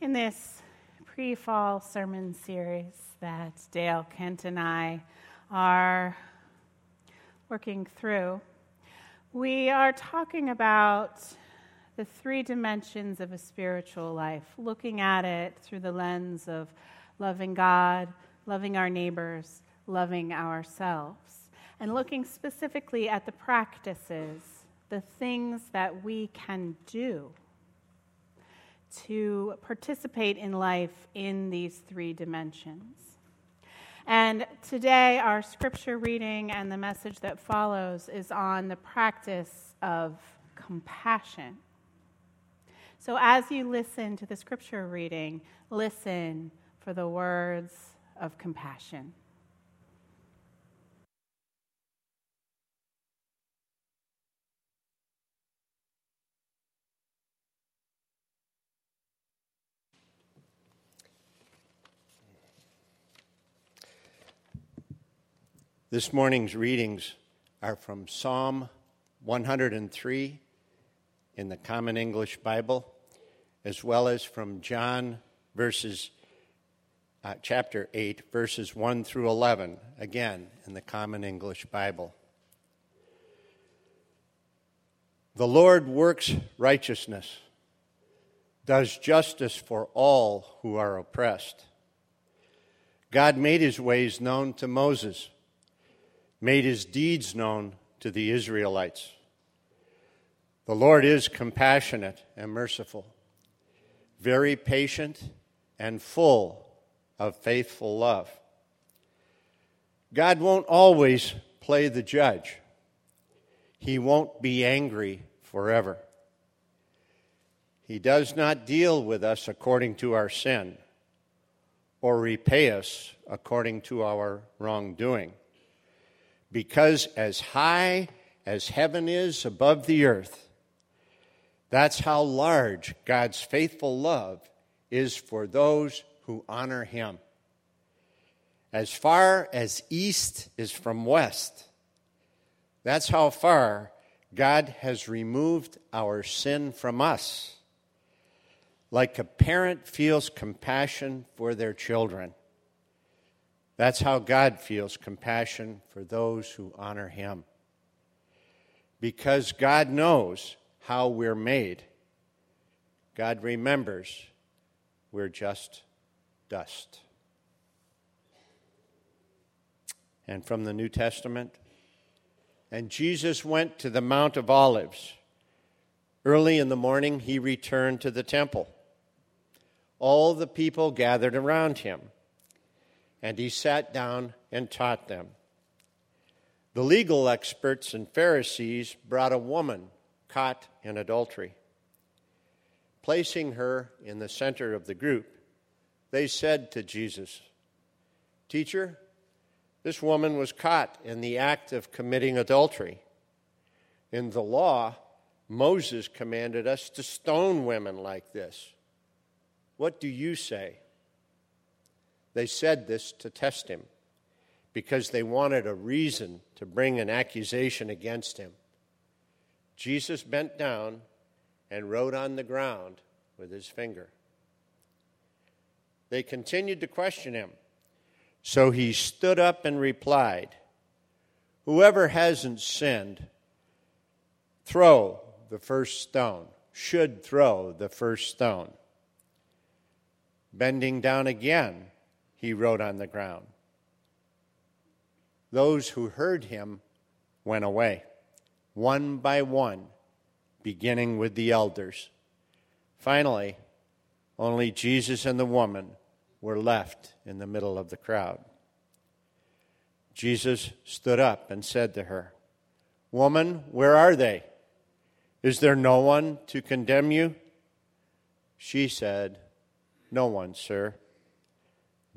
In this pre fall sermon series that Dale Kent and I are working through, we are talking about the three dimensions of a spiritual life, looking at it through the lens of loving God, loving our neighbors, loving ourselves, and looking specifically at the practices, the things that we can do to participate in life in these three dimensions. And today, our scripture reading and the message that follows is on the practice of compassion. So, as you listen to the scripture reading, listen for the words of compassion. This morning's readings are from Psalm 103 in the Common English Bible, as well as from John verses uh, chapter 8 verses 1 through 11, again in the Common English Bible. The Lord works righteousness, does justice for all who are oppressed. God made his ways known to Moses made his deeds known to the Israelites. The Lord is compassionate and merciful, very patient and full of faithful love. God won't always play the judge. He won't be angry forever. He does not deal with us according to our sin or repay us according to our wrongdoing because as high as heaven is above the earth, that's how large God's faithful love is for those who honor Him. As far as east is from west, that's how far God has removed our sin from us. Like a parent feels compassion for their children, that's how God feels compassion for those who honor Him. Because God knows how we're made, God remembers we're just dust. And from the New Testament, and Jesus went to the Mount of Olives. Early in the morning, he returned to the temple. All the people gathered around him and he sat down and taught them. The legal experts and Pharisees brought a woman caught in adultery. Placing her in the center of the group, they said to Jesus, Teacher, this woman was caught in the act of committing adultery. In the law, Moses commanded us to stone women like this. What do you say? They said this to test him because they wanted a reason to bring an accusation against him. Jesus bent down and wrote on the ground with his finger. They continued to question him. So he stood up and replied, Whoever hasn't sinned, throw the first stone, should throw the first stone. Bending down again, he wrote on the ground. Those who heard him went away, one by one, beginning with the elders. Finally, only Jesus and the woman were left in the middle of the crowd. Jesus stood up and said to her, Woman, where are they? Is there no one to condemn you? She said, No one, sir.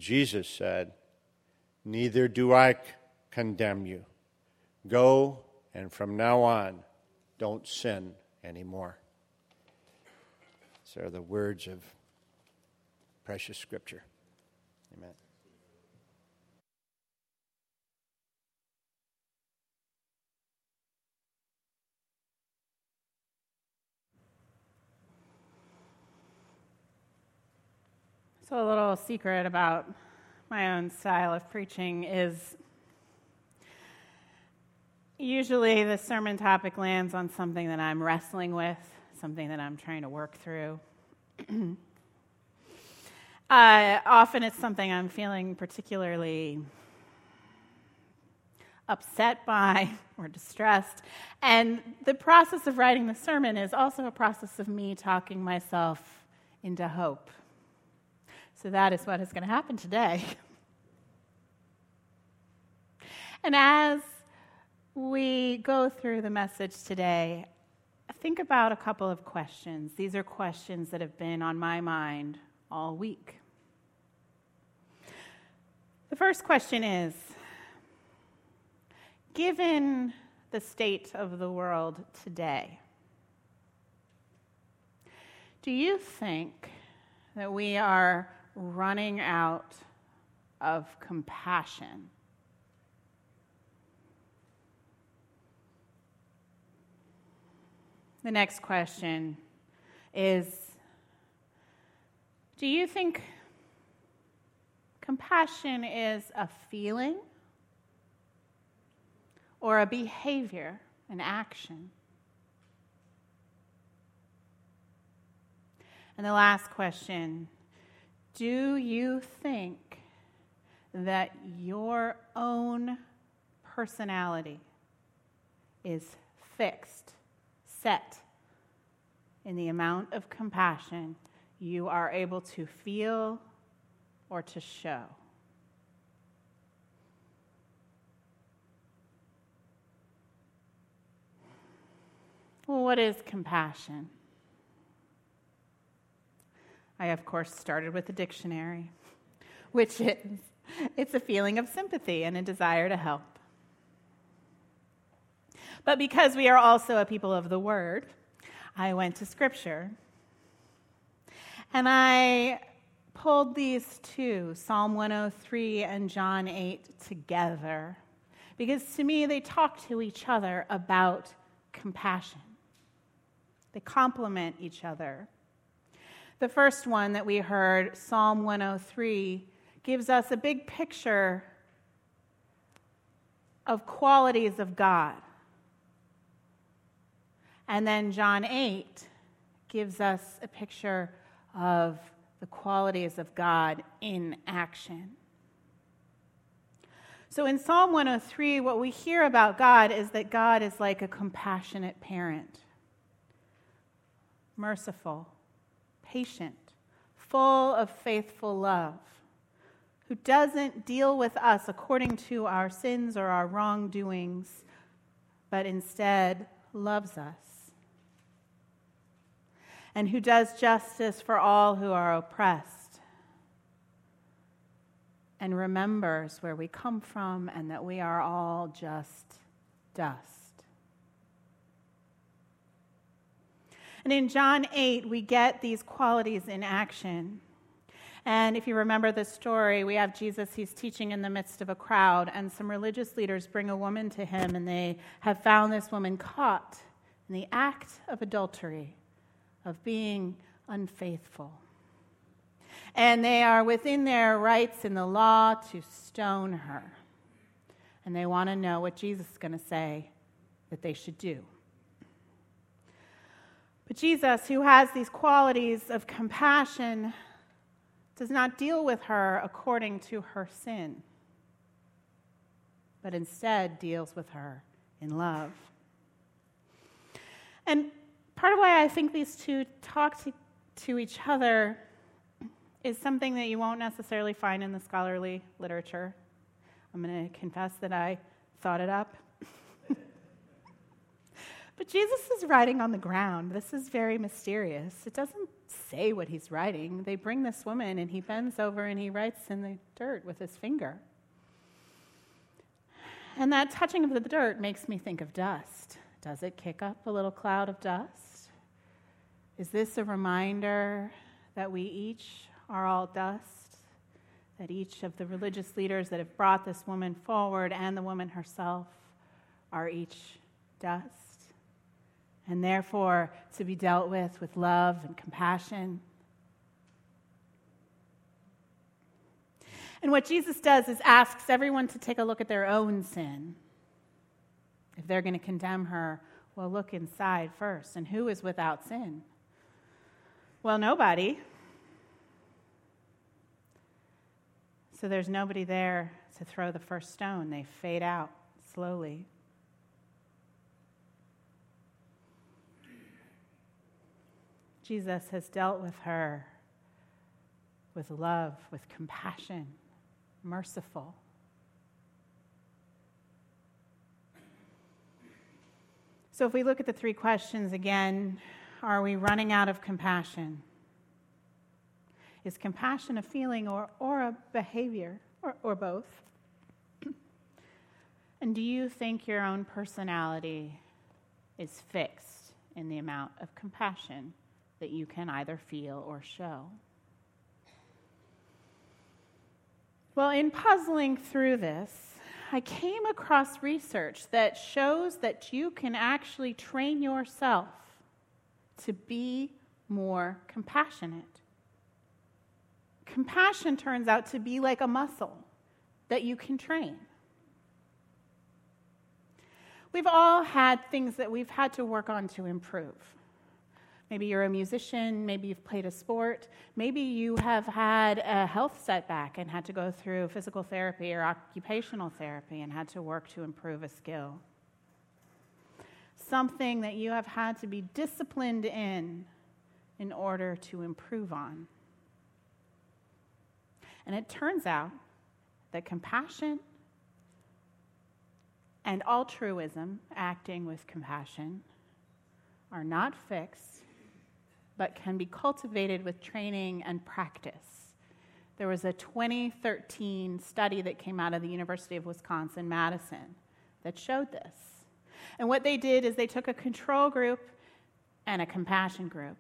Jesus said, Neither do I condemn you. Go, and from now on, don't sin anymore. These are the words of precious Scripture. Amen. So, a little secret about my own style of preaching is usually the sermon topic lands on something that I'm wrestling with, something that I'm trying to work through. uh, often it's something I'm feeling particularly upset by or distressed. And the process of writing the sermon is also a process of me talking myself into hope. So that is what is going to happen today. and as we go through the message today, think about a couple of questions. These are questions that have been on my mind all week. The first question is Given the state of the world today, do you think that we are running out of compassion? The next question is Do you think compassion is a feeling or a behavior, an action? And the last question Do you think that your own personality is fixed? set in the amount of compassion you are able to feel or to show. Well, what is compassion? I, of course, started with a dictionary, which is it's a feeling of sympathy and a desire to help. But because we are also a people of the Word, I went to Scripture. And I pulled these two, Psalm 103 and John 8, together. Because to me, they talk to each other about compassion, they complement each other. The first one that we heard, Psalm 103, gives us a big picture of qualities of God. And then John 8 gives us a picture of the qualities of God in action. So in Psalm 103, what we hear about God is that God is like a compassionate parent, merciful, patient, full of faithful love, who doesn't deal with us according to our sins or our wrongdoings, but instead loves us and who does justice for all who are oppressed, and remembers where we come from and that we are all just dust. And in John 8, we get these qualities in action. And if you remember the story, we have Jesus, he's teaching in the midst of a crowd, and some religious leaders bring a woman to him, and they have found this woman caught in the act of adultery of being unfaithful. And they are within their rights in the law to stone her. And they want to know what Jesus is going to say that they should do. But Jesus, who has these qualities of compassion, does not deal with her according to her sin, but instead deals with her in love. And part of why I think these two talk to, to each other is something that you won't necessarily find in the scholarly literature. I'm going to confess that I thought it up. But Jesus is writing on the ground. This is very mysterious. It doesn't say what he's writing. They bring this woman, and he bends over and he writes in the dirt with his finger. And that touching of the dirt makes me think of dust. Does it kick up a little cloud of dust? Is this a reminder that we each are all dust? That each of the religious leaders that have brought this woman forward and the woman herself are each dust? And therefore, to be dealt with with love and compassion. And what Jesus does is asks everyone to take a look at their own sin. If they're going to condemn her, well, look inside first. And who is without sin? Well, nobody. So there's nobody there to throw the first stone. They fade out slowly. Jesus has dealt with her with love, with compassion, merciful. So, if we look at the three questions again, are we running out of compassion? Is compassion a feeling or, or a behavior, or, or both? and do you think your own personality is fixed in the amount of compassion that you can either feel or show? Well, in puzzling through this, I came across research that shows that you can actually train yourself to be more compassionate. Compassion turns out to be like a muscle that you can train. We've all had things that we've had to work on to improve. Maybe you're a musician, maybe you've played a sport, maybe you have had a health setback and had to go through physical therapy or occupational therapy and had to work to improve a skill. Something that you have had to be disciplined in in order to improve on. And it turns out that compassion and altruism, acting with compassion, are not fixed but can be cultivated with training and practice. There was a 2013 study that came out of the University of Wisconsin Madison that showed this. And what they did is they took a control group and a compassion group,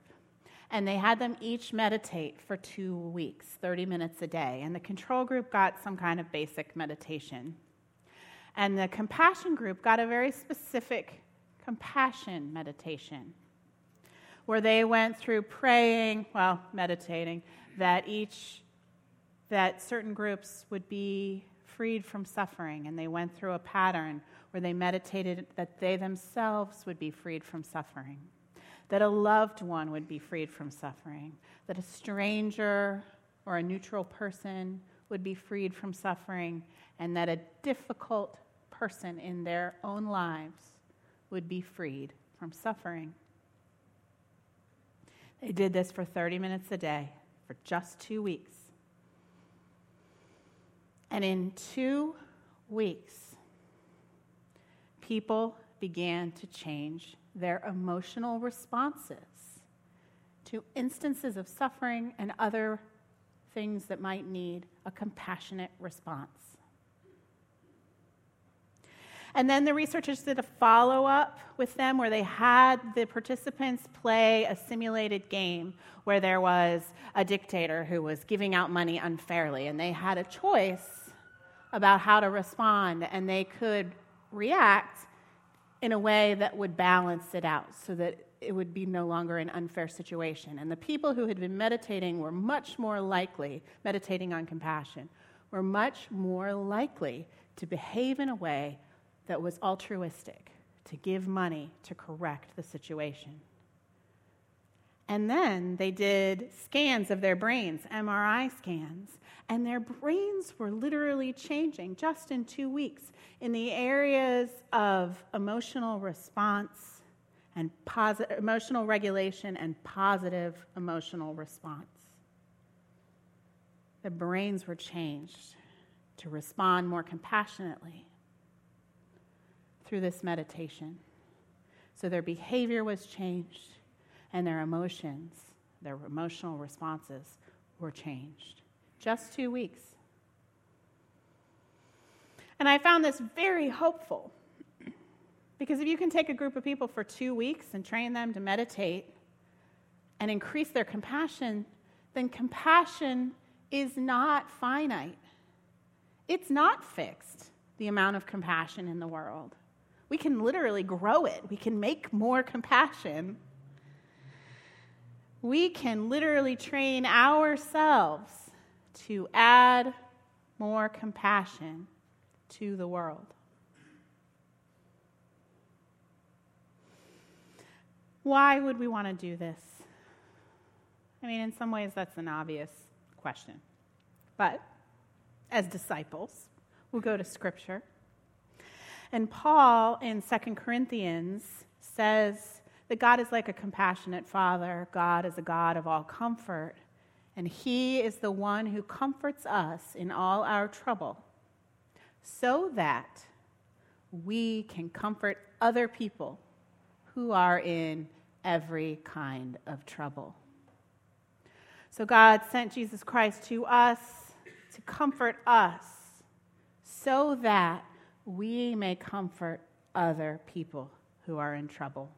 and they had them each meditate for two weeks, 30 minutes a day. And the control group got some kind of basic meditation. And the compassion group got a very specific compassion meditation where they went through praying, well, meditating, that each, that certain groups would be freed from suffering. And they went through a pattern where they meditated that they themselves would be freed from suffering, that a loved one would be freed from suffering, that a stranger or a neutral person would be freed from suffering, and that a difficult person in their own lives would be freed from suffering. They did this for 30 minutes a day for just two weeks. And in two weeks, people began to change their emotional responses to instances of suffering and other things that might need a compassionate response. And then the researchers did a follow up with them where they had the participants play a simulated game where there was a dictator who was giving out money unfairly, and they had a choice about how to respond, and they could react in a way that would balance it out so that it would be no longer an unfair situation. And the people who had been meditating were much more likely, meditating on compassion, were much more likely to behave in a way that was altruistic, to give money to correct the situation. And then they did scans of their brains, MRI scans, and their brains were literally changing just in two weeks in the areas of emotional response and posi- emotional regulation and positive emotional response. The brains were changed to respond more compassionately through this meditation. So their behavior was changed and their emotions, their emotional responses were changed. Just two weeks. And I found this very hopeful because if you can take a group of people for two weeks and train them to meditate and increase their compassion, then compassion is not finite. It's not fixed, the amount of compassion in the world. We can literally grow it, we can make more compassion. We can literally train ourselves to add more compassion to the world. Why would we want to do this? I mean, in some ways, that's an obvious question. But as disciples, we'll go to Scripture. And Paul in 2 Corinthians says that God is like a compassionate father, God is a God of all comfort, and He is the one who comforts us in all our trouble so that we can comfort other people who are in every kind of trouble. So God sent Jesus Christ to us to comfort us so that we may comfort other people who are in trouble.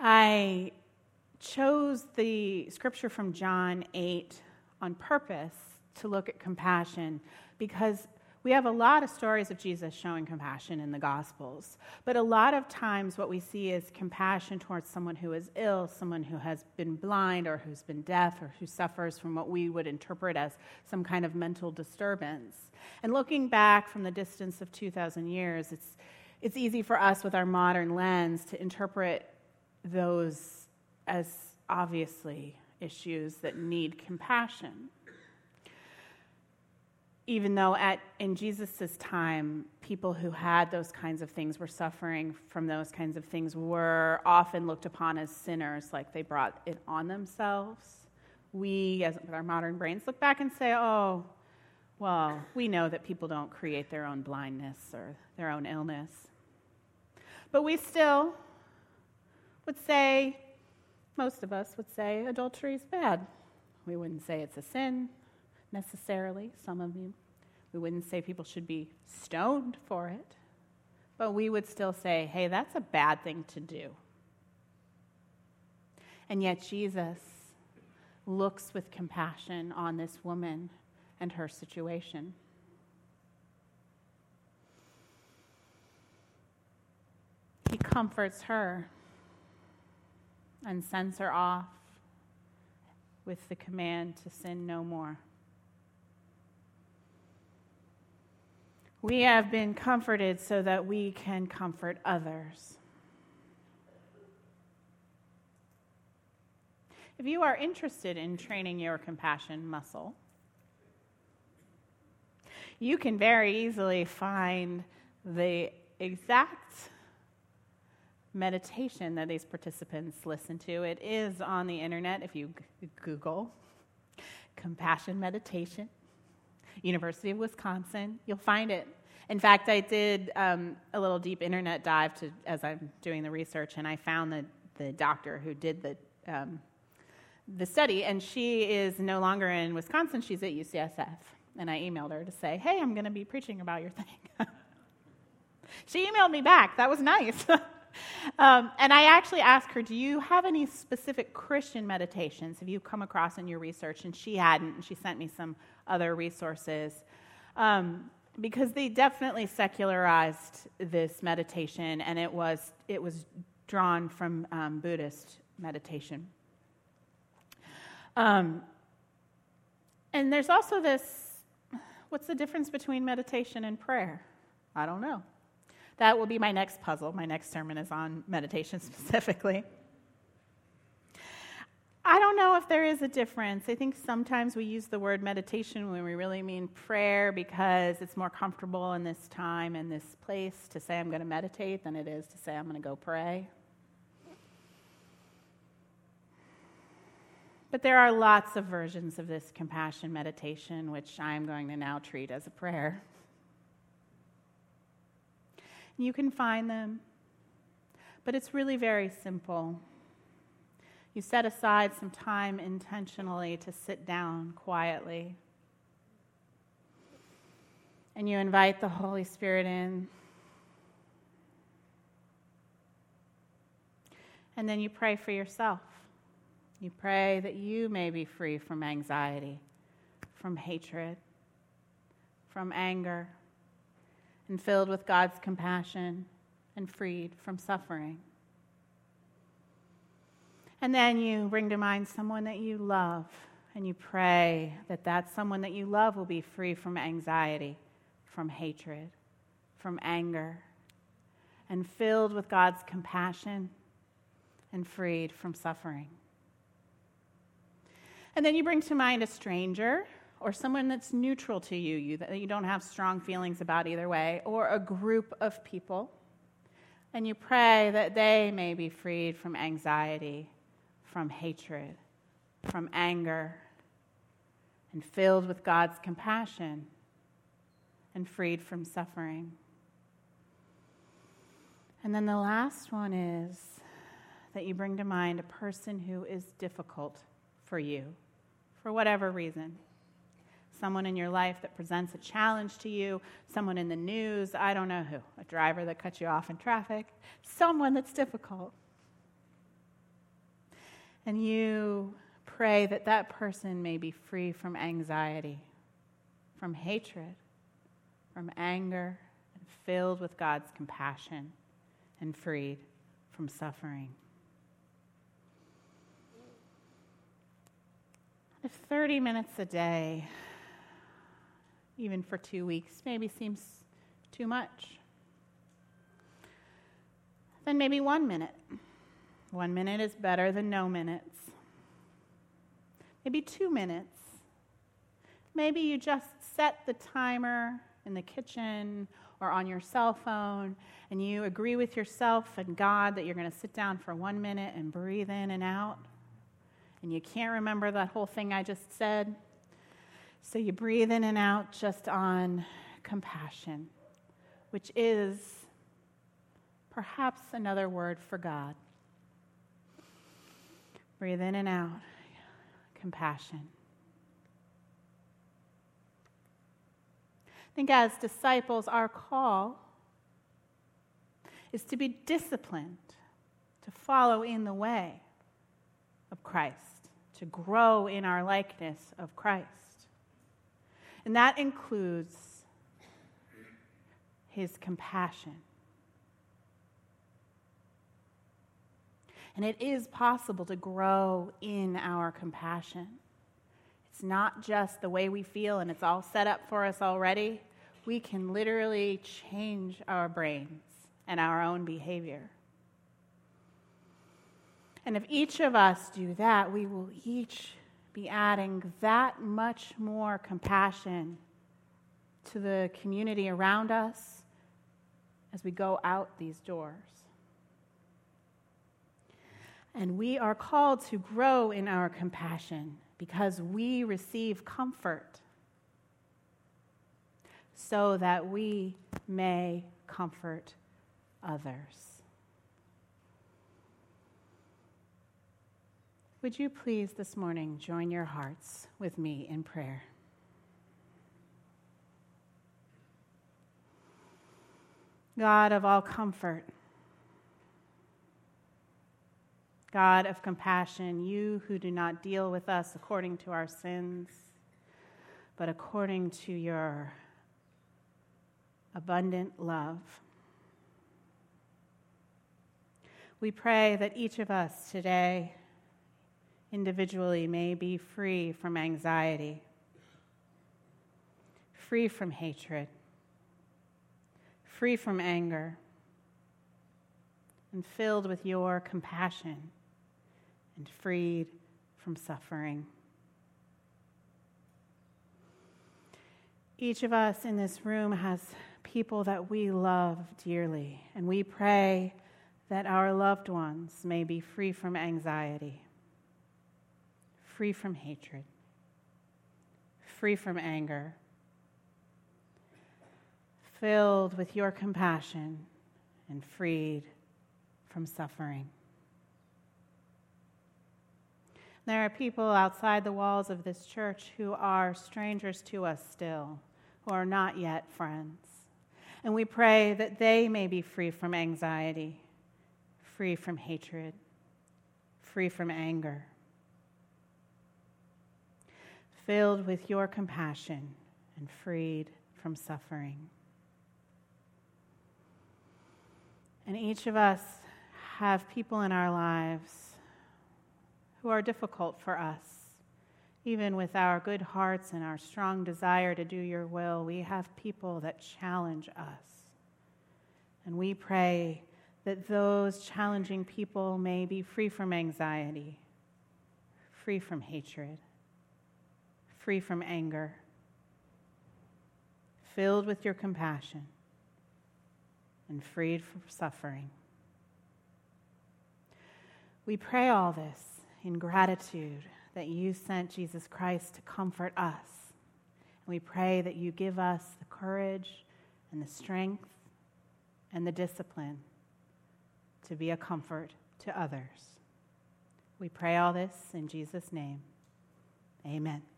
I chose the scripture from John 8 on purpose to look at compassion because we have a lot of stories of Jesus showing compassion in the Gospels, but a lot of times what we see is compassion towards someone who is ill, someone who has been blind or who's been deaf or who suffers from what we would interpret as some kind of mental disturbance. And looking back from the distance of 2,000 years, it's, it's easy for us with our modern lens to interpret those as obviously issues that need compassion even though at in jesus' time people who had those kinds of things were suffering from those kinds of things were often looked upon as sinners like they brought it on themselves. We as with our modern brains look back and say oh well we know that people don't create their own blindness or their own illness. But we still would say most of us would say adultery is bad. We wouldn't say it's a sin necessarily, some of you. We wouldn't say people should be stoned for it, but we would still say, hey, that's a bad thing to do. And yet, Jesus looks with compassion on this woman and her situation. He comforts her and sends her off with the command to sin no more. We have been comforted so that we can comfort others. If you are interested in training your compassion muscle, you can very easily find the exact meditation that these participants listen to. It is on the internet if you Google compassion meditation. University of Wisconsin. You'll find it. In fact, I did um, a little deep internet dive to, as I'm doing the research, and I found the, the doctor who did the, um, the study, and she is no longer in Wisconsin. She's at UCSF. And I emailed her to say, hey, I'm going to be preaching about your thing. she emailed me back. That was nice. um, and I actually asked her, Do you have any specific Christian meditations have you come across in your research? And she hadn't. And she sent me some other resources. Um, because they definitely secularized this meditation, and it was, it was drawn from um, Buddhist meditation. Um, and there's also this what's the difference between meditation and prayer? I don't know. That will be my next puzzle. My next sermon is on meditation specifically. I don't know if there is a difference. I think sometimes we use the word meditation when we really mean prayer because it's more comfortable in this time and this place to say I'm going to meditate than it is to say I'm going to go pray. But there are lots of versions of this compassion meditation, which I am going to now treat as a prayer. You can find them, but it's really very simple. You set aside some time intentionally to sit down quietly. And you invite the Holy Spirit in. And then you pray for yourself. You pray that you may be free from anxiety, from hatred, from anger, and filled with God's compassion and freed from suffering. And then you bring to mind someone that you love And you pray that that someone that you love will be free from anxiety, from hatred, from anger, and filled with God's compassion and freed from suffering. And then you bring to mind a stranger or someone that's neutral to you, you that you don't have strong feelings about either way, or a group of people. And you pray that they may be freed from anxiety, from hatred, from anger, and filled with God's compassion and freed from suffering. And then the last one is that you bring to mind a person who is difficult for you for whatever reason. Someone in your life that presents a challenge to you, someone in the news, I don't know who, a driver that cuts you off in traffic, someone that's difficult. And you pray that that person may be free from anxiety, from hatred, from anger, and filled with God's compassion and freed from suffering. If 30 minutes a day, even for two weeks, maybe seems too much, then maybe one minute. One minute is better than no minutes. Maybe two minutes. Maybe you just set the timer in the kitchen or on your cell phone and you agree with yourself and God that you're going to sit down for one minute and breathe in and out and you can't remember that whole thing I just said. So you breathe in and out just on compassion, which is perhaps another word for God. Breathe in and out, compassion. I think as disciples, our call is to be disciplined, to follow in the way of Christ to grow in our likeness of Christ. And that includes his compassion. And it is possible to grow in our compassion. It's not just the way we feel and it's all set up for us already. We can literally change our brains and our own behavior. And if each of us do that, we will each be adding that much more compassion to the community around us as we go out these doors. And we are called to grow in our compassion because we receive comfort so that we may comfort others. Would you please this morning join your hearts with me in prayer? God of all comfort, God of compassion, you who do not deal with us according to our sins, but according to your abundant love. We pray that each of us today individually may be free from anxiety, free from hatred, free from anger, and filled with your compassion and freed from suffering. Each of us in this room has people that we love dearly, and we pray that our loved ones may be free from anxiety free from hatred, free from anger, filled with your compassion, and freed from suffering. There are people outside the walls of this church who are strangers to us still, who are not yet friends. And we pray that they may be free from anxiety, free from hatred, free from anger, filled with your compassion and freed from suffering. And each of us have people in our lives who are difficult for us, Even with our good hearts and our strong desire to do your will, we have people that challenge us. And we pray that those challenging people may be free from anxiety, free from hatred, free from anger, filled with your compassion, and freed from suffering. We pray all this in gratitude that you sent Jesus Christ to comfort us. And we pray that you give us the courage and the strength and the discipline to be a comfort to others. We pray all this in Jesus' name. Amen.